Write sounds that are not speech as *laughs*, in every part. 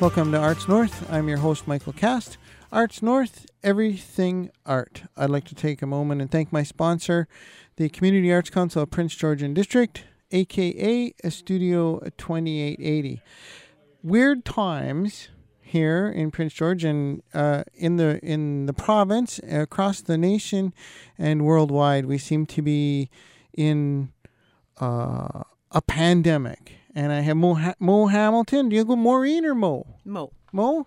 Welcome to Arts North. I'm your host, Michael Cast. Arts North, everything art. I'd like to take a moment and thank my sponsor, the Community Arts Council of Prince George and District, aka Studio 2880. Weird times here in Prince George and uh, in the in the province, across the nation, and worldwide. We seem to be in uh, a pandemic. And I have Mo, ha- Mo Hamilton. Do you go Maureen or Mo? Mo. Mo,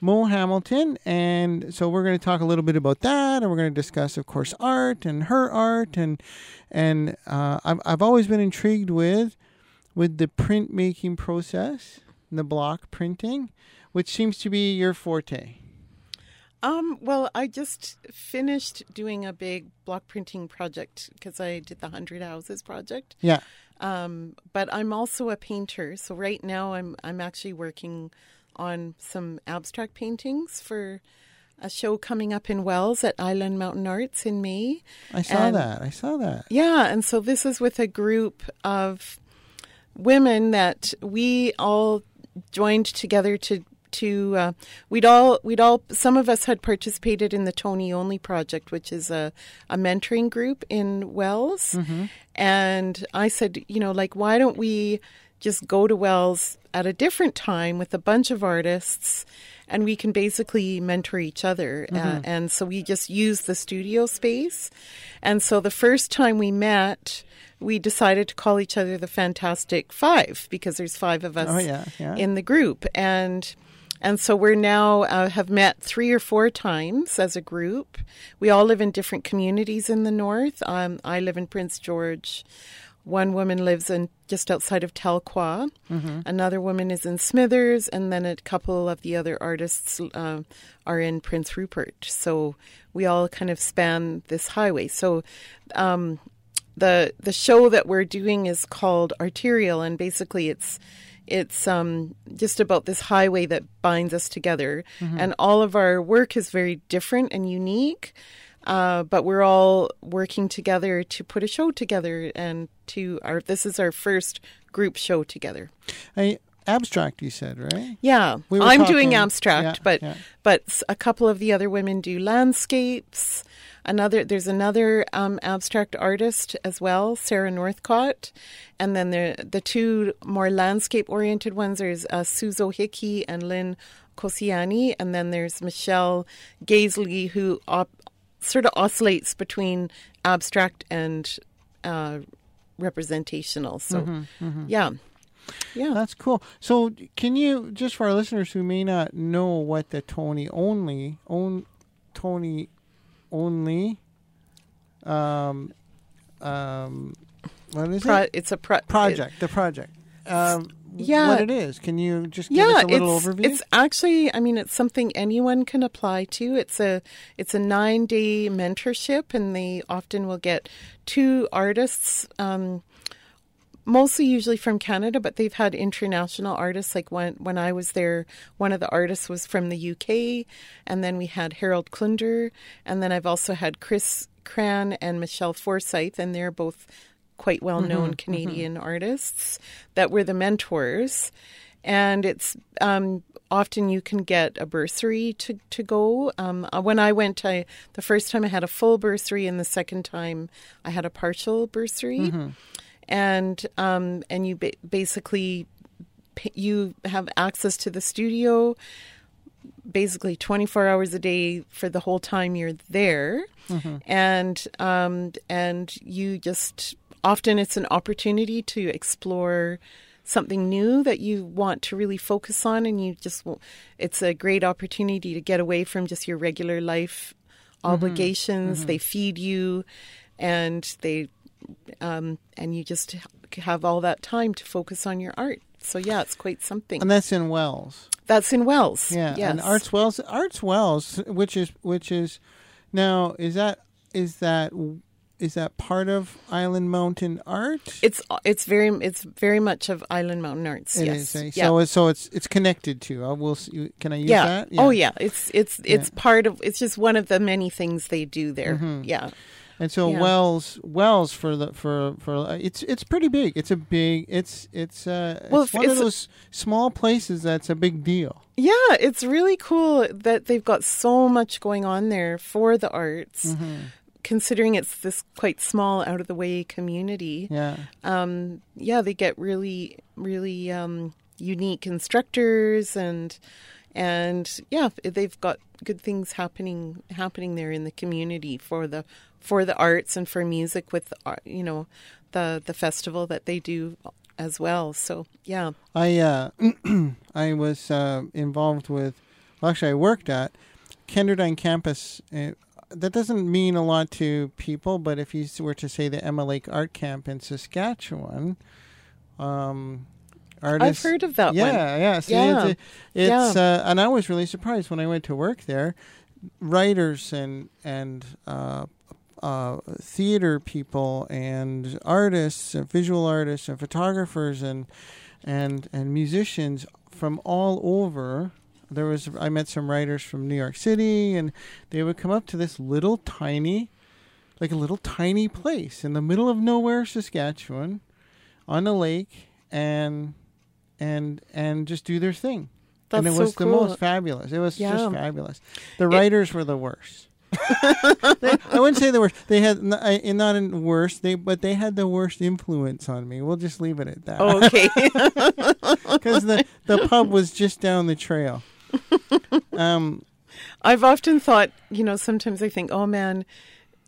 Mo Hamilton, and so we're going to talk a little bit about that, and we're going to discuss, of course, art and her art, and and uh, I've I've always been intrigued with with the printmaking process, the block printing, which seems to be your forte. Um, well, I just finished doing a big block printing project because I did the Hundred Houses project. Yeah. Um, but I'm also a painter, so right now I'm I'm actually working on some abstract paintings for a show coming up in Wells at Island Mountain Arts in May. I saw And- that. I saw that. Yeah, and so this is with a group of women that we all joined together to to uh, we'd all we'd all some of us had participated in the Toni Onley project, which is a a mentoring group in Wells, and I said, you know, like why don't we just go to Wells at a different time with a bunch of artists and we can basically mentor each other. Uh, and so we just use the studio space. And so the first time we met, we decided to call each other the Fantastic Five because there's five of us Oh, yeah, yeah. in the group. And and so we're now uh, have met three or four times as a group. We all live in different communities in the north. Um, I live in Prince George. One woman lives in just outside of Telkwa. Another woman is in Smithers, and then a couple of the other artists uh, are in Prince Rupert. So we all kind of span this highway. So um, the the show that we're doing is called Arterial, and basically it's it's um, just about this highway that binds us together, and all of our work is very different and unique. Uh, but we're all working together to put a show together, and to our this is our first group show together. I, abstract, you said, right? Yeah, We I'm talking- doing abstract, yeah, but yeah. but a couple of the other women do landscapes. Another there's another um, abstract artist as well, Sarah Northcott, and then the the two more landscape oriented ones. There's uh, Suzo Hickey and Lynn Kosiani, and then there's Michelle Gaisley, who op- sort of oscillates between abstract and uh, representational. So Mm-hmm, yeah, yeah. That's cool. So, can you just for our listeners who may not know what the Toni Onley own Toni Onley um um what is Pro- it it's a pro- project the project um Yeah. what it is can you just give yeah, us a little it's, overview it's actually, I mean, it's something anyone can apply to. It's a it's a nine day mentorship, and they often will get two artists, um, mostly usually from Canada, but they've had international artists. Like when when I was there, one of the artists was from the UK, and then we had Harold Klunder, and then I've also had Chris Cran and Michelle Forsyth, and they're both quite well known Canadian artists that were the mentors. And it's um, often you can get a bursary to, to go. Um, uh, when I went, I the first time I had a full bursary, and the second time I had a partial bursary. And um, and you ba- basically you have access to the studio basically 24 hours a day for the whole time you're there. And um, and you just often it's an opportunity to explore something new that you want to really focus on and you just it's a great opportunity to get away from just your regular life obligations. They feed you and they um, and you just have all that time to focus on your art so yeah it's quite something and that's in Wells that's in Wells. yeah yes. and Arts Wells Arts Wells which is which is now is that is that is that part of Island Mountain Art It's it's very it's very much of Island Mountain Arts. It yes. is, eh? yeah. So it's so it's it's connected to. I will. See, can I use yeah. that? Oh yeah. It's it's it's part of. It's just one of the many things they do there. Mm-hmm. Yeah. And so Yeah. Wells, Wells for the for for uh, it's it's pretty big. It's a big. It's it's uh Well, it's one of it's- those small places that's a big deal. Yeah, it's really cool that they've got so much going on there for the arts, considering it's this quite small, out of the way community. Yeah. Um, yeah, they get really, really um, unique instructors and and yeah, they've got good things happening happening there in the community for the for the arts and for music with uh, you know the the festival that they do as well. So yeah, I uh, *clears throat* I was uh, involved with. Well, actually, I worked at Kenderdine campus. Uh, that doesn't mean a lot to people, but if you were to say the Emma Lake Art Camp in Saskatchewan, um, artists. I've heard of that yeah, one. yeah, See, Yeah. It's, it's Yeah. uh, and I was really surprised when I went to work there. Writers and and uh, uh, theater people and artists, and visual artists and photographers and and and musicians from all over. There was I met some writers from New York City, and they would come up to this little tiny, like a little tiny place in the middle of nowhere, Saskatchewan, on a lake, and and and just do their thing. That's and it so was the most fabulous. It was Yeah. just fabulous. The writers were the worst. *laughs* they, I wouldn't say the worst. They had n- I- not in worst. They but they had the worst influence on me. We'll just leave it at that. Oh, okay. *laughs* because the the pub was just down the trail. *laughs* Um, I've often thought, you know, sometimes I think, oh man,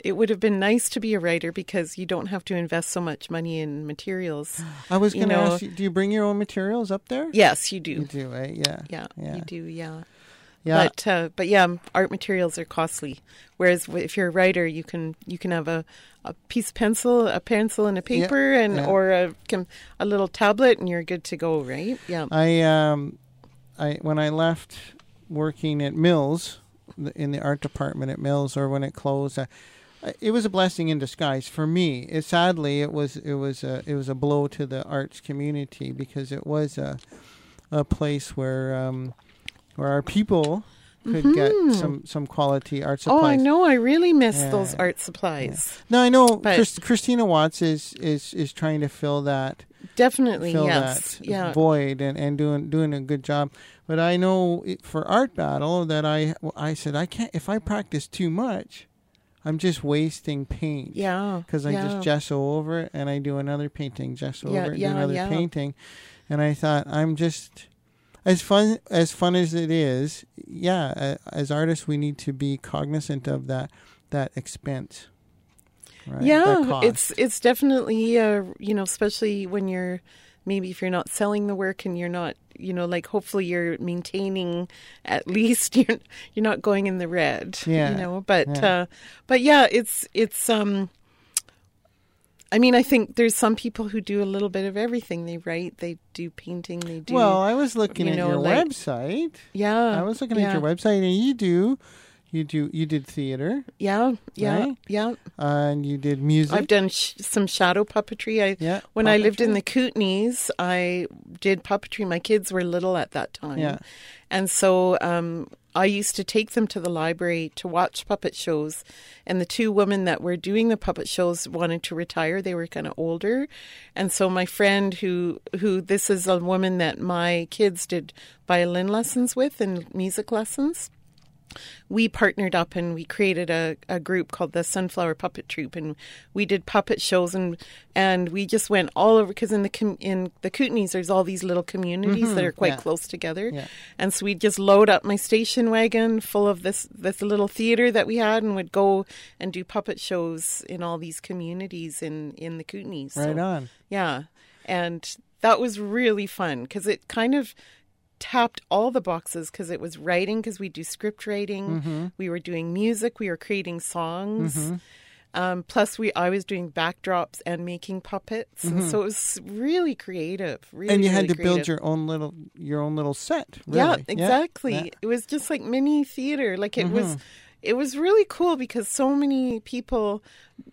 it would have been nice to be a writer because you don't have to invest so much money in materials. *gasps* I was going to ask you: Do you bring your own materials up there? Yes, you do. you do. right? Yeah, Yeah, yeah, you do. Yeah. yeah. But uh, but yeah, art materials are costly. Whereas if you're a writer, you can you can have a, a piece of pencil, a pencil and a Yeah, paper, and yeah. or a a little tablet, and you're good to go, right? Yeah. I um, I when I left working at Mills in the art department at Mills, or when it closed, uh, I- it was a blessing in disguise for me. It, sadly, it was it was a it was a blow to the arts community because it was a a place where um, where our people could get some some quality art supplies. Oh, I know. I really miss Yeah. those art supplies. No, I know Chris, Christina Watts is, is is trying to fill that Definitely, fill yes. that Yeah. void and, and doing doing a good job. But I know it, for art battle that I I said I can't if I practice too much, I'm just wasting paint. Yeah. Because I yeah. just gesso over it and I do another painting, gesso Yeah, over it, yeah, do another painting, and I thought I'm just as fun as fun as it is. Yeah, uh, as artists we need to be cognizant of that that expense. Right? Yeah, cost. it's it's definitely uh, you know, especially when you're maybe if you're not selling the work and you're not, you know, like hopefully you're maintaining at *laughs* least you're you're not going in the red, Yeah, you know, but yeah. uh but yeah, it's it's um I mean, I think there's some people who do a little bit of everything. They write, they do painting, they do Well, I was looking you at your like- website. yeah. I was looking yeah, at your website, and you do, you do, you did theater, Yeah, yeah, right? yeah. and you did music. I've done sh- some shadow puppetry. I yeah, When I lived in the Kootenays, I did puppetry. My kids were little at that time. Yeah. And so um, I used to take them to the library to watch puppet shows. And the two women that were doing the puppet shows wanted to retire. They were kind of older. And so my friend who who this is a woman that my kids did violin lessons with and music lessons we partnered up and we created a, a group called the Sunflower Puppet Troupe, and we did puppet shows and and we just went all over because in the com- in the Kootenays there's all these little communities that mm-hmm. are quite yeah. close together, Yeah. and so we'd just load up my station wagon full of this this little theater that we had, and would go and do puppet shows in all these communities in in the Kootenays. right So- on. yeah. And that was really fun because it kind of tapped all the boxes because it was writing, because we do script writing, mm-hmm. we were doing music, we were creating songs. Mm-hmm. Um, plus, we I was doing backdrops and making puppets, and mm-hmm. so it was really creative. Really, and you had really to build your own little your own little set. Yeah, exactly. yeah. It was just like mini theater. Like it was, it was really cool because so many people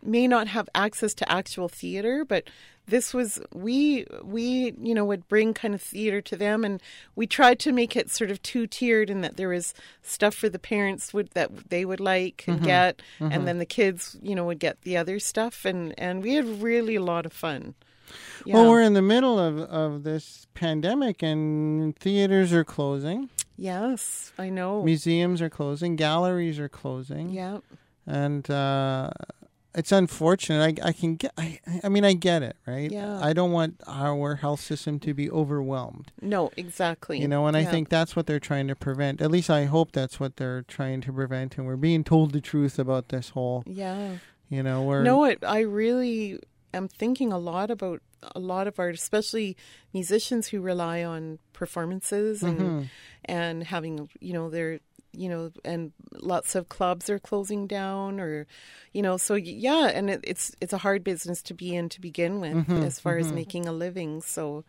may not have access to actual theater, but this was we we you know would bring kind of theater to them and we tried to make it sort of two tiered in that there was stuff for the parents would that they would like and get and then the kids you know would get the other stuff and and we had really a lot of fun. Yeah. Well, we're in the middle of, of this pandemic and theaters are closing, yes i know. Museums are closing, galleries are closing. yeah and uh, it's unfortunate. I, I can get. I, I mean, I get it, right? Yeah. I don't want our health system to be overwhelmed. no exactly You know, and I think that's what they're trying to prevent. At least I hope that's what they're trying to prevent. And we're being told the truth about this whole. yeah You know, we're No, it, I really am thinking a lot about a lot of art, especially musicians who rely on performances and Mm-hmm. and having you know their you know and lots of clubs are closing down or you know so yeah and it, it's it's a hard business to be in to begin with Mm-hmm, as far as making a living so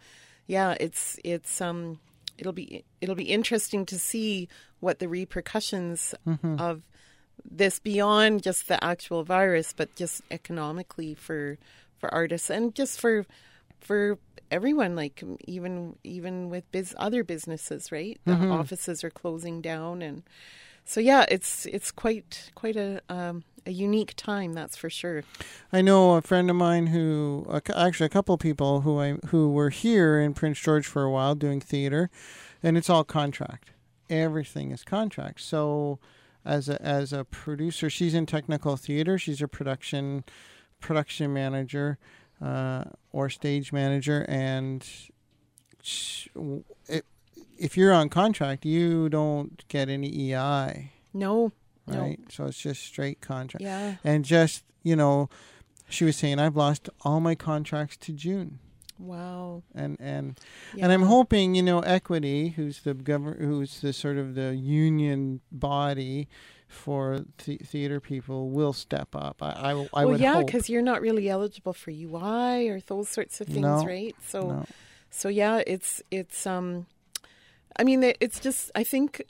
yeah it's it's um it'll be it'll be interesting to see what the repercussions Mm-hmm. of this beyond just the actual virus, but just economically for for artists and just for for everyone. Like even even with biz, other businesses, right? The offices are closing down, and so yeah, it's it's quite quite a um, a unique time, that's for sure. I know a friend of mine who, actually, a couple of people who I who were here in Prince George for a while doing theater, and it's all contract. Everything is contract. So, as a as a producer, she's in technical theater. She's a production production manager uh, or stage manager, and it, if you're on contract, you don't get any EI, No, no, right? So it's just straight contract. Yeah, and just you know she was saying i've lost all my contracts to june. Wow, and and yeah. and i'm hoping you know equity who's the government who's the sort of the union body for th- theater people will step up i i, I well, would yeah, because you're not really eligible for UI or those sorts of things, No, right? So. no. so yeah it's it's um i mean it's just i think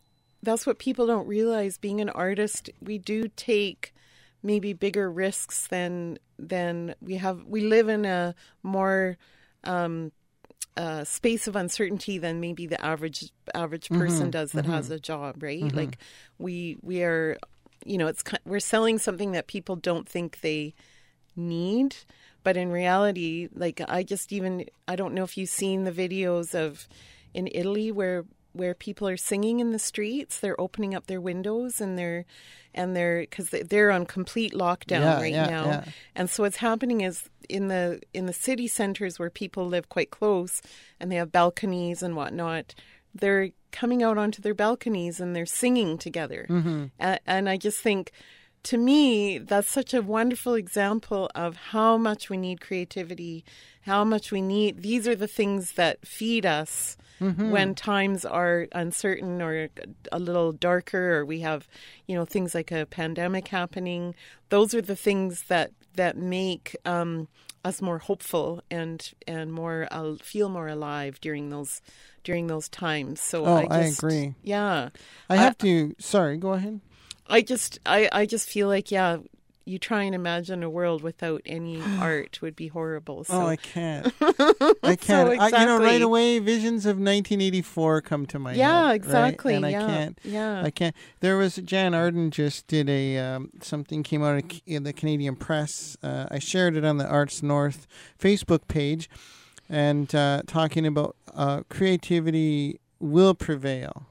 that's what people don't realize being an artist we do take maybe bigger risks than than we have we live in a more um uh, space of uncertainty than maybe the average average person does that has a job, right? Like we we are, you know, it's we're selling something that people don't think they need but in reality like i just even i don't know if you've seen the videos of in italy where where people are singing in the streets they're opening up their windows and they're and they're because they're on complete lockdown Yeah, right yeah, now yeah. and so what's happening is in the in the city centers where people live quite close and they have balconies and whatnot they're coming out onto their balconies and they're singing together Mm-hmm. A- and i just think to me, that's such a wonderful example of how much we need creativity, how much we need. These are the things that feed us Mm-hmm. when times are uncertain or a little darker, or we have, you know, things like a pandemic happening. Those are the things that that make um, us more hopeful and and more uh, feel more alive during those during those times. So Oh, I, I agree. Yeah. i have to sorry go ahead I just I, I just feel like yeah, you try and imagine a world without any *gasps* art would be horrible. So oh i can't *laughs* i can't I, you know right away visions of 1984 come to my yeah, head right? exactly. and i can't Yeah. I can't. There was Jann Arden just did a um, something came out in the Canadian Press. Uh, I shared it on the Arts North Facebook page, and uh, talking about uh, creativity will prevail.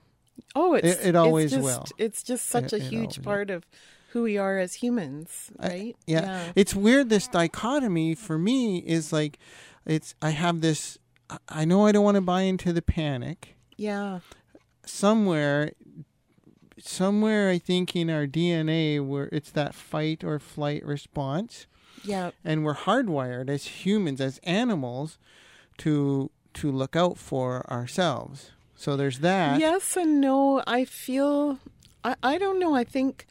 oh, it's it- it always it's just, will. It's just such It- a huge will. part of who we are as humans, I- right? Yeah. it's weird. This dichotomy for me is like, it's. I have this. I- I know I don't want to buy into the panic. Yeah. Somewhere, somewhere, I think in our DNA, where it's that fight or flight response. Yeah. and we're hardwired as humans as animals to to look out for ourselves so there's that Yes and no. I feel I, I don't know. I think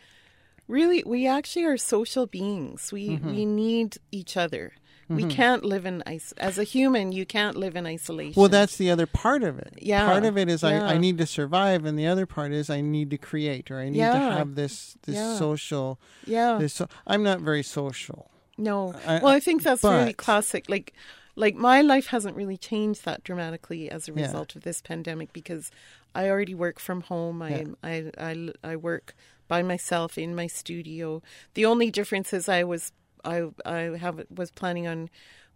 really we actually are social beings. We Mm-hmm. we need each other. We Mm-hmm. can't live in is- as a human. You can't live in isolation. Well, that's the other part of it. Yeah, Part of it is I, I need to survive, and the other part is I need to create, or I need to have this this Yeah. social. yeah. This so, I'm not very social. No. I- well, I think that's really classic. Like, like my life hasn't really changed that dramatically as a Yeah. result of this pandemic because I already work from home. I, Yeah. I, I, I work by myself in my studio. The only difference is I was I I have was planning on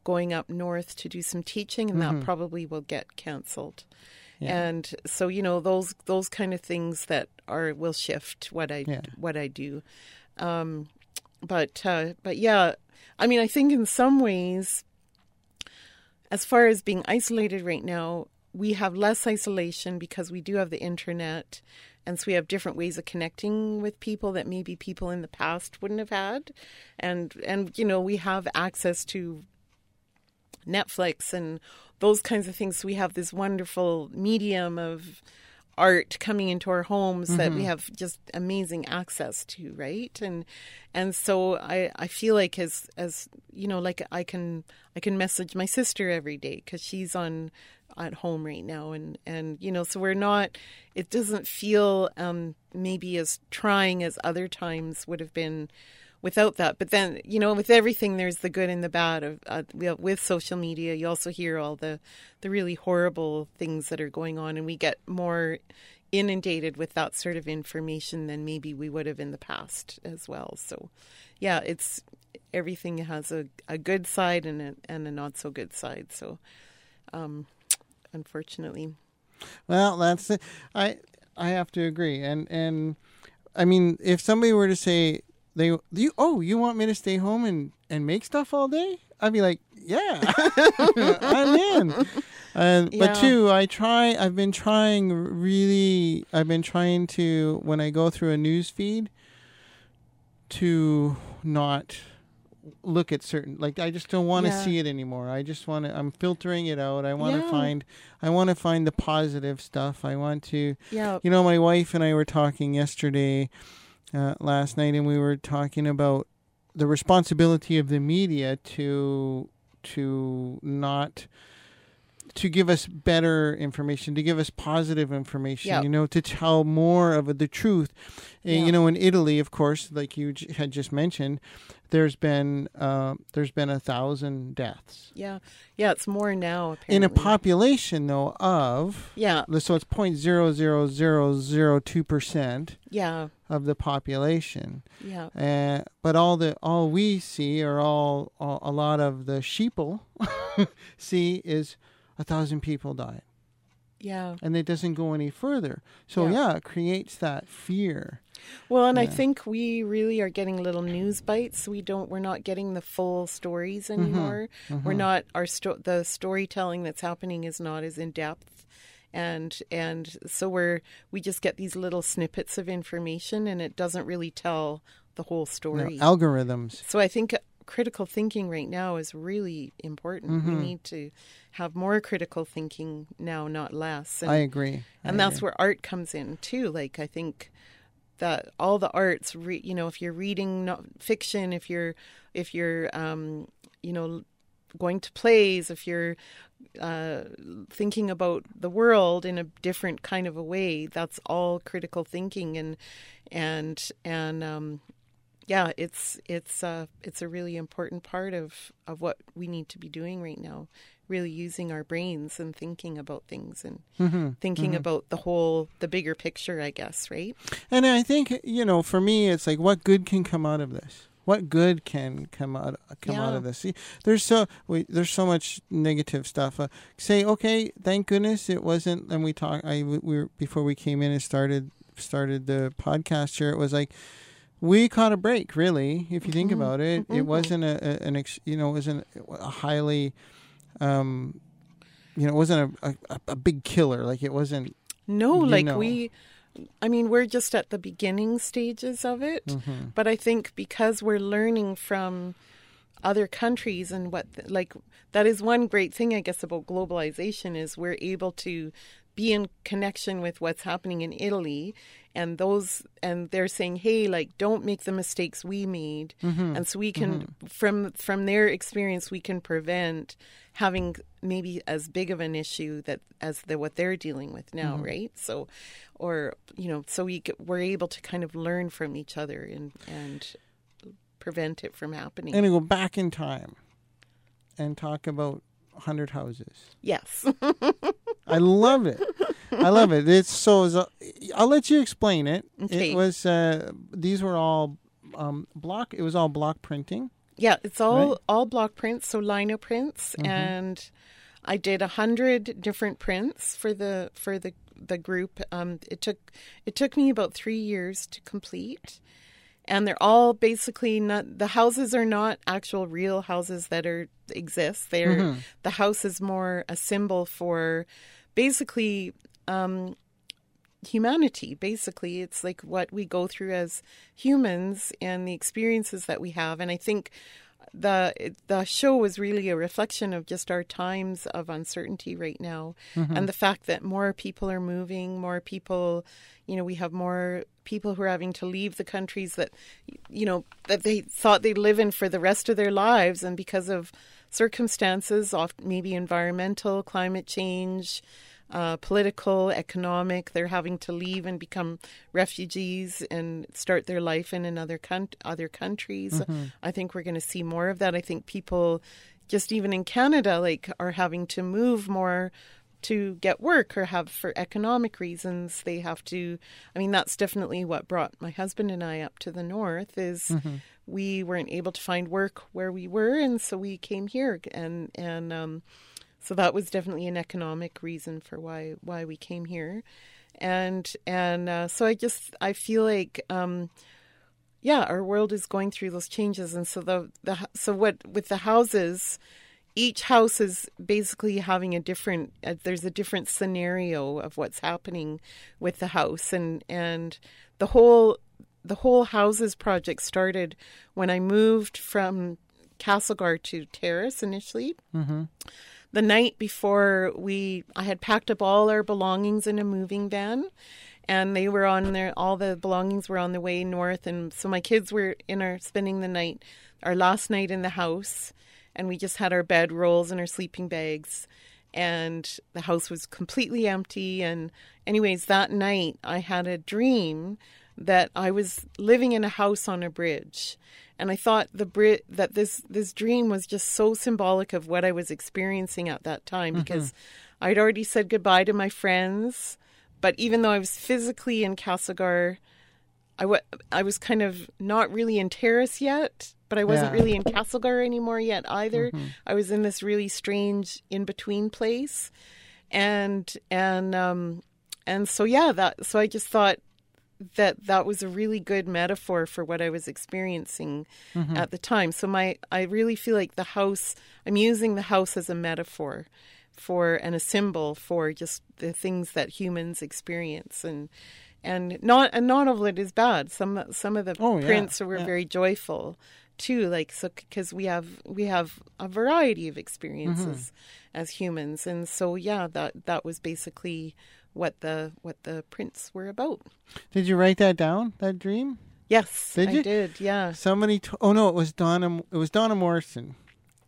going up north to do some teaching, and that probably will get cancelled. Mm-hmm. Yeah. And so you know those those kind of things that are will shift what I Yeah. what I do. Um, but uh, but yeah, I mean, I think in some ways, as far as being isolated right now, we have less isolation because we do have the internet, and so we have different ways of connecting with people that maybe people in the past wouldn't have had, and and you know we have access to Netflix and those kinds of things. So we have this wonderful medium of art coming into our homes that we mm-hmm. have just amazing access to, right? And and so I I feel like as as you know, like I can I can message my sister every day because she's on at home right now and and you know so we're not it doesn't feel um maybe as trying as other times would have been without that. But then, you know, with everything, there's the good and the bad of uh, with social media. You also hear all the the really horrible things that are going on, and we get more inundated with that sort of information than maybe we would have in the past as well. So, yeah, it's everything has a, a good side and a, and a not so good side. So, um, unfortunately, Well, that's it. I I have to agree, and and I mean, if somebody were to say they you oh you want me to stay home and and make stuff all day, I'd be like, yeah, *laughs* I'm in. Uh, Yeah. But two, I try. I've been trying really. I've been trying to when I go through a news feed to not look at certain like I just don't want to Yeah. see it anymore. I just want to I'm filtering it out. I want to Yeah. find I want to find the positive stuff. I want to yeah, you know my wife and I were talking yesterday uh, last night and we were talking about the responsibility of the media to to not to give us better information, to give us positive information, Yep. you know, to tell more of the truth. And, Yeah. You know, in Italy, of course, like you j- had just mentioned, there's been uh, there's been a thousand deaths yeah, yeah. It's more now apparently. in a population though of Yeah, so it's point zero zero zero zero two percent yeah, of the population. yeah, Uh, but all the all we see or all, all a lot of the sheeple *laughs* see is a thousand people died yeah. and it doesn't go any further so Yeah. yeah, it creates that fear Well, and I think we really are getting little news bites. We don't. We're not getting the full stories Mm-hmm. anymore. We're not. Our sto- the storytelling that's happening is not as in depth, and and so we're we just get these little snippets of information, and it doesn't really tell the whole story. algorithms So I think critical thinking right now is really important. Mm-hmm. We need to have more critical thinking now, not less. And, i agree and I that's agree. where art comes in too. Like I think that all the arts, re- you know, if you're reading fiction, if you're if you're um, you know going to plays, if you're uh, thinking about the world in a different kind of a way, that's all critical thinking and and and um, yeah, it's it's uh, it's a really important part of of what we need to be doing right now. Really using our brains and thinking about things and Mm-hmm. thinking about the whole the bigger picture, I guess, right? and i think you know for me it's like what good can come out of this what good can come out come out of this See, there's so we, there's so much negative stuff uh, say okay thank goodness it wasn't and we talked i we were before we came in and started started the podcast here it was like we caught a break really if you think Mhm. about it it Mhm. wasn't a, a an ex, you know it wasn't a highly um you know it wasn't a, a, a big killer like it wasn't No, like know. we I mean, we're just at the beginning stages of it, mhm. but I think because we're learning from other countries and what like that is one great thing I guess about globalization is we're able to be in connection with what's happening in Italy and those and they're saying hey like don't make the mistakes we made Mm-hmm. and so we can from from their experience we can prevent having maybe as big of an issue that as the what they're dealing with now Mm-hmm. right so or you know so we we're able to kind of learn from each other and and prevent it from happening gonna go back in time and talk about hundred houses. yes *laughs* I love it. I love it. It's so. so- I'll let you explain it. Okay. It was. Uh, these were all um, block. It was all block printing. Yeah, it's all Right. all block prints, so lino prints, and I did a hundred different prints for the for the the group. Um, it took it took me about three years to complete, and they're all basically not the houses are not actual real houses that are exist. They're the house is more a symbol for basically um, humanity. Basically it's like what we go through as humans and the experiences that we have. And i think the the show was really a reflection of just our times of uncertainty right now and the fact that more people are moving more people you know we have more people who are having to leave the countries that you know that they thought they'd live in for the rest of their lives. And because of circumstances maybe environmental climate change uh, political, economic. They're having to leave and become refugees and start their life in another coun- other countries. I think we're going to see more of that. I think people, just even in Canada, like are having to move more to get work or have for economic reasons they have to i mean that's definitely what brought my husband and i up to the north is we weren't able to find work where we were and so we came here and and um so that was definitely an economic reason for why why we came here. And and uh, so i just i feel like um yeah our world is going through those changes. And so the the so what with the houses each house is basically having a different uh, there's a different scenario of what's happening with the house. And and the whole the whole houses project started when i moved from castlegar to terrace initially the night before we I had packed up all our belongings in a moving van and they were on their all the belongings were on the way north and so my kids were in our spending the night our last night in the house and we just had our bed rolls and our sleeping bags and the house was completely empty and anyways that night I had a dream that I was living in a house on a bridge and I thought the Brit that this this dream was just so symbolic of what I was experiencing at that time because I'd already said goodbye to my friends, but even though I was physically in Castlegar, I I was kind of not really in Terrace yet, but I wasn't Yeah. really in Castlegar anymore yet either. I was in this really strange in between place, and and um and so yeah that so I just thought that that was a really good metaphor for what I was experiencing mm-hmm. at the time. So my I really feel like the house I'm using the house as a metaphor for and a symbol for just the things that humans experience and and not and not all of it is bad. Some some of the Oh, yeah, prints were yeah. very joyful too like so because we have we have a variety of experiences mm-hmm. as humans and so yeah that that was basically what the what the prints were about Did you write that down? That dream? Yes, Did I you? did. Yeah. Somebody. T- oh no, it was Donna. It was Donna Morrison,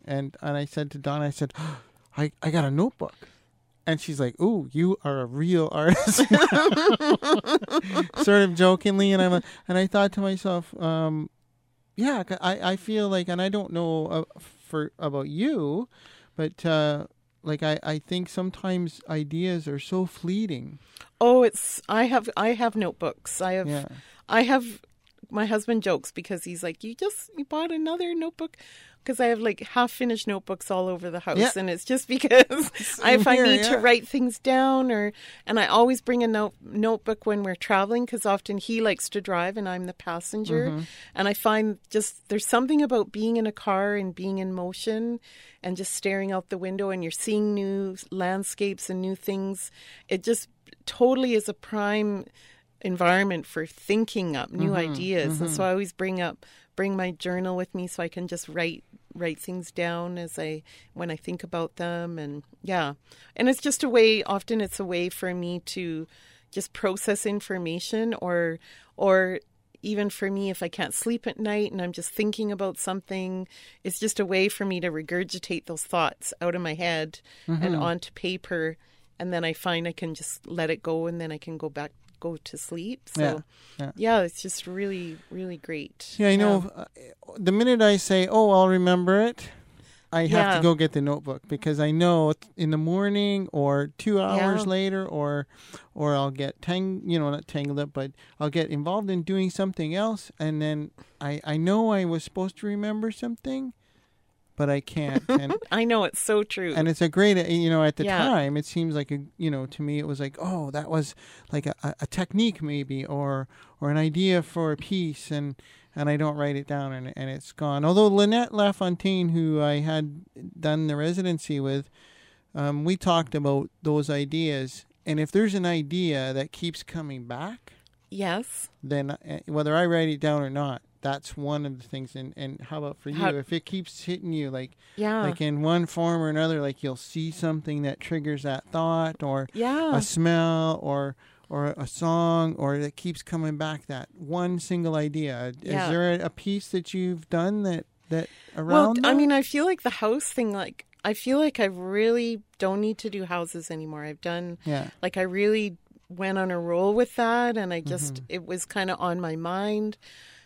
and and I said to Donna, I said, *gasps* I I got a notebook. And she's like, "Ooh, you are a real artist," *laughs* sort of jokingly. And I'm, and I thought to myself, um, yeah, I I feel like, and I don't know uh, for about you, but uh, like I I think sometimes ideas are so fleeting. Oh, it's I have I have notebooks. I have Yeah. I have my husband jokes because he's like, "You just you bought another notebook." Because I have like half finished notebooks all over the house, Yeah. and it's just *laughs* because if I need yeah. to write things down, or and I always bring a note notebook when we're traveling because often he likes to drive and I'm the passenger, Mm-hmm. and I find just there's something about being in a car and being in motion, and just staring out the window and you're seeing new landscapes and new things. It just totally is a prime environment for thinking up new ideas and so i always bring up bring my journal with me so i can just write write things down as i when i think about them and yeah and it's just a way often it's a way for me to just process information or or even for me if I can't sleep at night and I'm just thinking about something, it's just a way for me to regurgitate those thoughts out of my head Mm-hmm. and onto paper and then I find I can just let it go and then I can go back go to sleep. So Yeah, yeah, yeah. it's just really really great. Yeah, I know. Uh, the minute I say, "Oh, I'll remember it," I have Yeah. to go get the notebook because I know in the morning or two hours Yeah. later, or or I'll get tang, you know, not tangled up, but I'll get involved in doing something else, and then I I know I was supposed to remember something, but I can't, *laughs* and I know it's so true. and it's a great uh, you know at the Yeah. time it seems like a you know to me it was like oh that was like a, a- technique maybe or or an idea for a piece and and I don't write it down and, and it's gone although Lynette Lafontaine who I had done the residency with um, we talked about those ideas and if there's an idea that keeps coming back yes. then uh, whether I write it down or not that's one of the things and and how about for you How- if it keeps hitting you like Yeah. like in one form or another like you'll see something that triggers that thought or yeah. a smell or or a song or that keeps coming back that one single idea Yeah. is there a, a piece that you've done that that around Well, I mean, I feel like the house thing, like, I feel like I really don't need to do houses anymore. I've done, yeah like, I really went on a roll with that, and I just, Mm-hmm. it was kind of on my mind.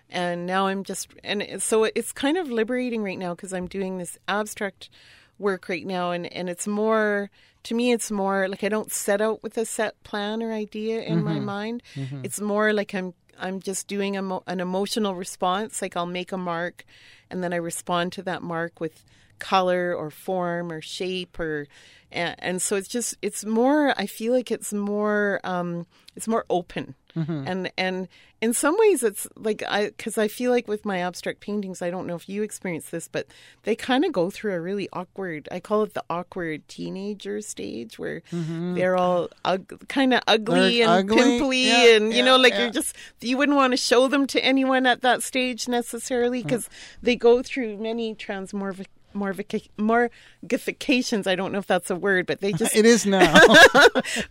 And now I'm just, and so it's kind of liberating right now because I'm doing this abstract work right now, and, and it's more, to me, it's more like I don't set out with a set plan or idea in Mm-hmm. my mind. It's more like I'm I'm just doing a mo- an emotional response. Like I'll make a mark, and then I respond to that mark with color or form or shape or and, and so it's just it's more i feel like it's more um it's more open mm-hmm. and and in some ways it's like i because i feel like with my abstract paintings i don't know if you experience this but they kind of go through a really awkward i call it the awkward teenager stage where mm-hmm. they're all ug- kind of ugly They're and ugly. pimply Yeah, and you yeah, know like yeah. you're just you wouldn't want to show them to anyone at that stage necessarily mm. because they go through many transmorphic morphica- morphications i don't know if that's a word but they just *laughs* it is now. *laughs*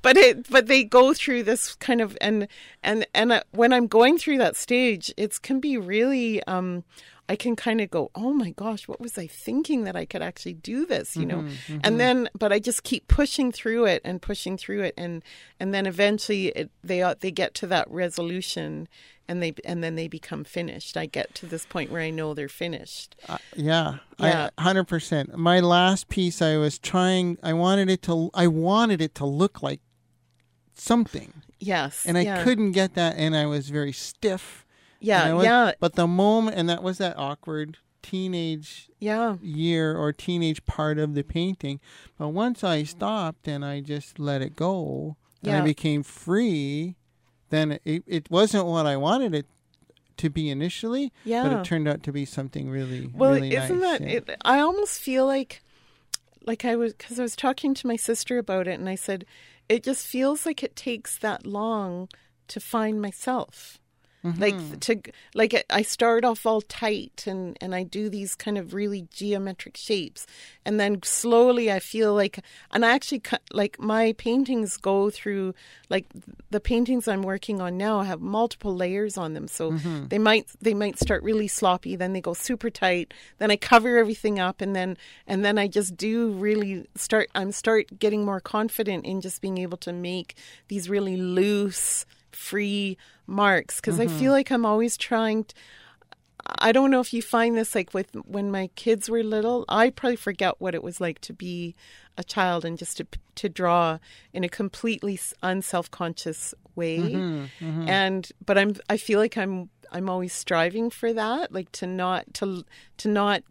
But it but they go through this kind of and and and uh, when i'm going through that stage it can be really um I can kind of go, oh my gosh, what was I thinking that I could actually do this, you know? And then, but I just keep pushing through it and pushing through it, and and then eventually it, they uh, they get to that resolution, and they and then they become finished. I get to this point where I know they're finished. Uh, yeah, Yeah. Hundred percent. My last piece, I was trying. I wanted it to. I wanted it to look like something, Yes, and I yeah. couldn't get that, and I was very stiff. Yeah, was- yeah, But the moment, and that was that awkward teenage yeah. year or teenage part of the painting. But once I stopped and I just let it go, and I became free, then it, it wasn't what I wanted it to be initially. yeah. But it turned out to be something really, Well, really isn't nice. that? yeah. It, I almost feel like, like I was because I was talking to my sister about it, and I said, it just feels like it takes that long to find myself. Mm-hmm. Like to like I- start off all tight and and I do these kind of really geometric shapes and then slowly I feel like and I actually cut like my paintings go through like the paintings I'm working on now have multiple layers on them so Mm-hmm. they might they might start really sloppy then they go super tight then I cover everything up and then and then I just do really start I'm start getting more confident in just being able to make these really loose free marks because I feel mm-hmm. like I'm always trying to, I don't know if you find this like with when my kids were little I probably forget what it was like to be a child and just to to draw in a completely unself-conscious way. Mm-hmm, mm-hmm. And but I'm I feel like I'm I'm always striving for that like to not to to not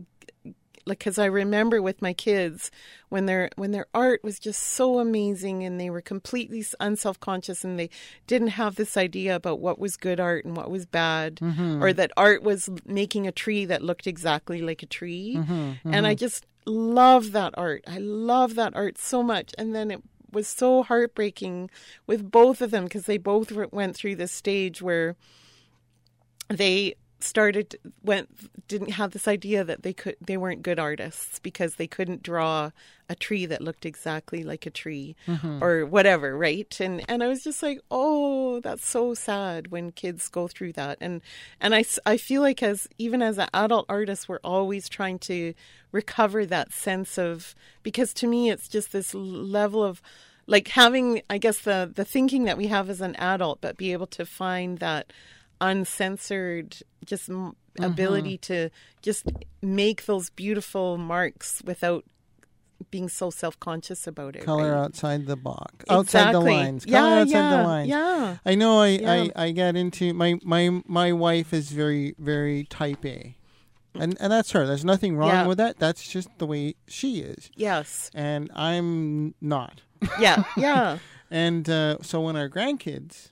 like because I remember with my kids when their when their art was just so amazing and they were completely unself conscious and they didn't have this idea about what was good art and what was bad mm-hmm. or that art was making a tree that looked exactly like a tree. Mm-hmm, mm-hmm. And I just love that art. I love that art so much. And then it was so heartbreaking with both of them because they both went through this stage where they started went didn't have this idea that they could they weren't good artists because they couldn't draw a tree that looked exactly like a tree Mm-hmm. or whatever right and and I was just like oh that's so sad when kids go through that and and i i feel like as even as an adult artist we're always trying to recover that sense of because to me it's just this level of like having i guess the the thinking that we have as an adult but be able to find that uncensored just m ability to just make those beautiful marks without being so self-conscious about it Color right? outside the box, outside the Exactly. lines. yeah Color outside yeah, the lines. yeah I know. I, Yeah. I I get into my my my wife is very very type A, and and that's her. There's nothing wrong Yeah. with that. That's just the way she is, yes and I'm not. yeah yeah *laughs* And uh, so when our grandkids,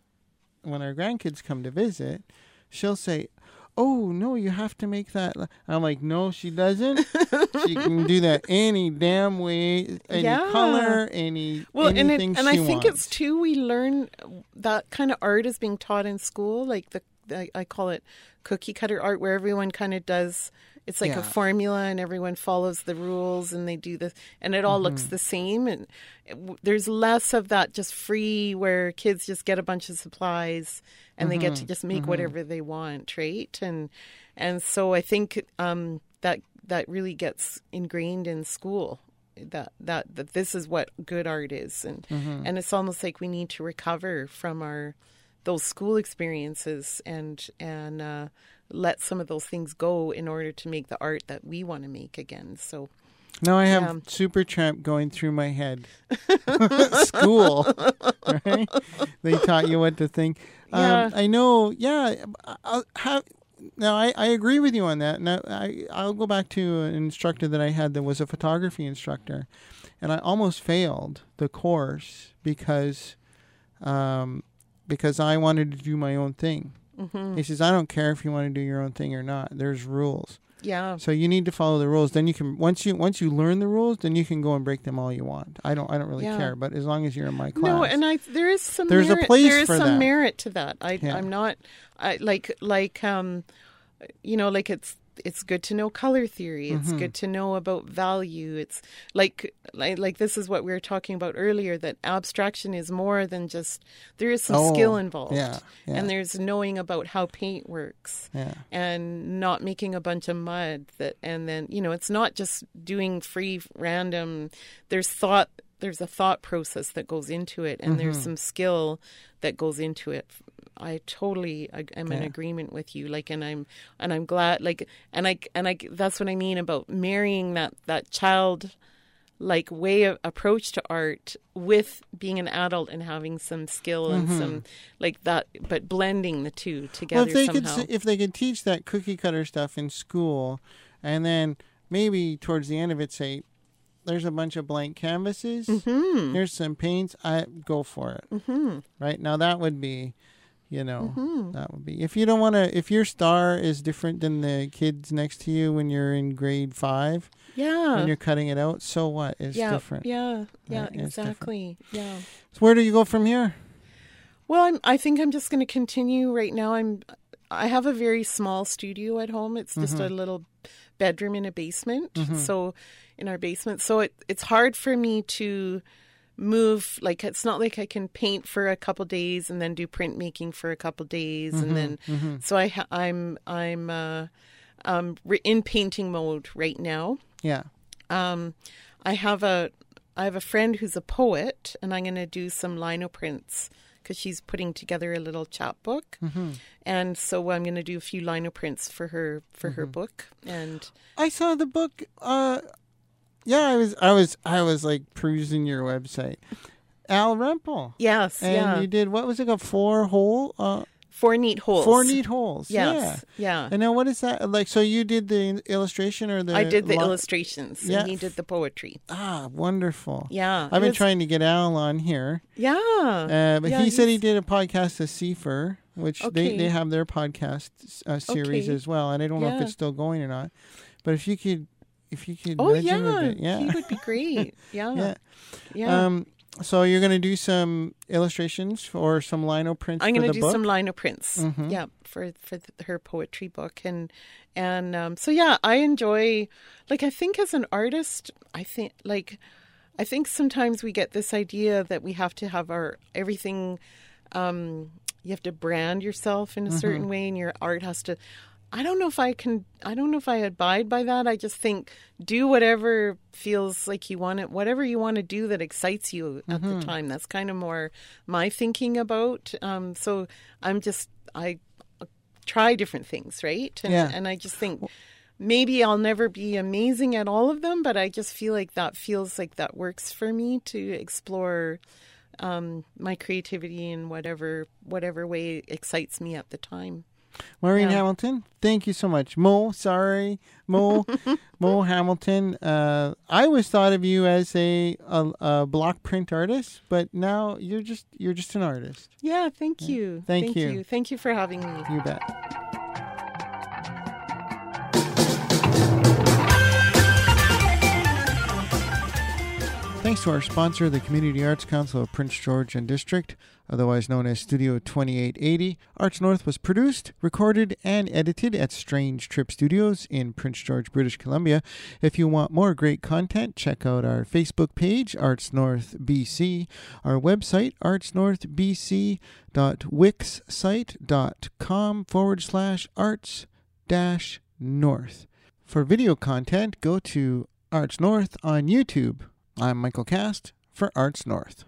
when our grandkids come to visit, she'll say, "Oh no, you have to make that." li-" I'm like, "No, she doesn't. she can do that *laughs* any damn way, any Yeah. color, any Well, and it, anything and she I think wants." it's too. We learn uh, that kind of art is being taught in school, like the, the I call it cookie cutter art, where everyone kind of does. It's like Yeah. a formula, and everyone follows the rules, and they do this, and it all Mm-hmm. looks the same. And it, there's less of that just free, where kids just get a bunch of supplies and they Mm-hmm. get to just make whatever they want, right? And and so I think um, that that really gets ingrained in school that that that this is what good art is and Mm-hmm. and it's almost like we need to recover from our those school experiences and and uh, let some of those things go in order to make the art that we want to make again so Now I have Yeah. Supertramp going through my head. *laughs* School, right? They taught you what to think. Yeah. Um, I know. Yeah. I'll have, now I, I agree with you on that. Now I I'll go back to an instructor that I had that was a photography instructor, and I almost failed the course because, um, because I wanted to do my own thing. Mm-hmm. He says I don't care if you want to do your own thing or not. There's rules. yeah So you need to follow the rules. Then you can once you once you learn the rules, then you can go and break them all you want. I don't I don't really Yeah. care, but as long as you're in my class. No, and I there is some There's a merit, place there is for some that. merit to that. I Yeah. I'm not I like like um you know like it's it's good to know color theory. It's Mm-hmm. good to know about value. It's like like like this is what we were talking about earlier that abstraction is more than just there is some Oh, skill involved. yeah, yeah. And there's knowing about how paint works yeah. and not making a bunch of mud that and then you know it's not just doing free random there's thought there's a thought process that goes into it and there's some skill that goes into it i totally am in Yeah. agreement with you like and i'm and i'm glad like and i and i that's what i mean about marrying that that child like way of approach to art with being an adult and having some skill and some like that but blending the two together Well, if they somehow could if they could teach that cookie cutter stuff in school, and then maybe towards the end of it say, "There's a bunch of blank canvases. Hmm. Here's some paints. I go for it." Mm-hmm. Right now, that would be. You know, Mm-hmm. that would be if you don't want to. If your star is different than the kids next to you when you're in grade five, yeah when you're cutting it out, so what is yeah, different. Yeah, yeah, Right, exactly. Yeah. So where do you go from here? Well, I'm, I think I'm just going to continue right now. I'm I have a very small studio at home. It's just Mm-hmm. a little bedroom in a basement. So in our basement. So it it's hard for me to move like it's not like I can paint for a couple days and then do printmaking for a couple days Mm-hmm, and then so I ha- I'm I'm uh um re- in painting mode right now. Yeah. Um, I have a I have a friend who's a poet, and I'm going to do some lino prints because she's putting together a little chapbook, Mm-hmm. and so I'm going to do a few lino prints for her for her book. And I saw the book. Uh, yeah, I was, I was, I was like perusing your website. Al Rempel. yes, And yeah, you did what was it called? Four hole, uh, four neat holes. four neat holes. Yes, Yeah. yeah. And now what is that like? So you did the illustration or the? I did the li- illustrations, Yeah. and he did the poetry. Ah, wonderful. Yeah, I've been it's- trying to get Al on here, Yeah, uh, but Yeah, he said he did a podcast to CFUR, which they, Okay. they have their podcast uh, series Okay. as well, and I don't know if it's still going or not. But if you could, if you could, Oh nudge him a yeah, yeah, he would be great. *laughs* Yeah, yeah. yeah. Um, So you're going to do some illustrations or some lino prints. I'm going to do book? some lino prints. Mm-hmm. Yeah, for for the, her poetry book, and and um, so yeah, I enjoy. Like I think as an artist, I think like I think sometimes we get this idea that we have to have our everything. Um, you have to brand yourself in a mm-hmm. certain way, and your art has to. I don't know if I can. I don't know if I abide by that. I just think do whatever feels like you want it, whatever you want to do that excites you at mm-hmm. the time. That's kind of more my thinking about. Um, so I'm just I try different things, right? And, yeah. and I just think maybe I'll never be amazing at all of them, but I just feel like that feels like that works for me to explore um, my creativity in whatever whatever way excites me at the time. Maureen yeah. Hamilton, thank you so much. Mo, sorry, Mo, *laughs* Mo Hamilton. Uh, I always thought of you as a, a, a, block print artist, but now you're just you're just an artist. Yeah, thank you. Thank, thank you. you. Thank you for having me. You bet. Thanks to our sponsor, the Community Arts Council of Prince George and District, otherwise known as Studio 2880. Arts North was produced, recorded, and edited at Strange Trip Studios in Prince George, British Columbia. If you want more great content, check out our Facebook page, Arts North BC, our website, artsnorthbc.wixsite.com forward slash arts dash north. For video content, go to Arts North on YouTube. I'm Michael Cast for Arts North.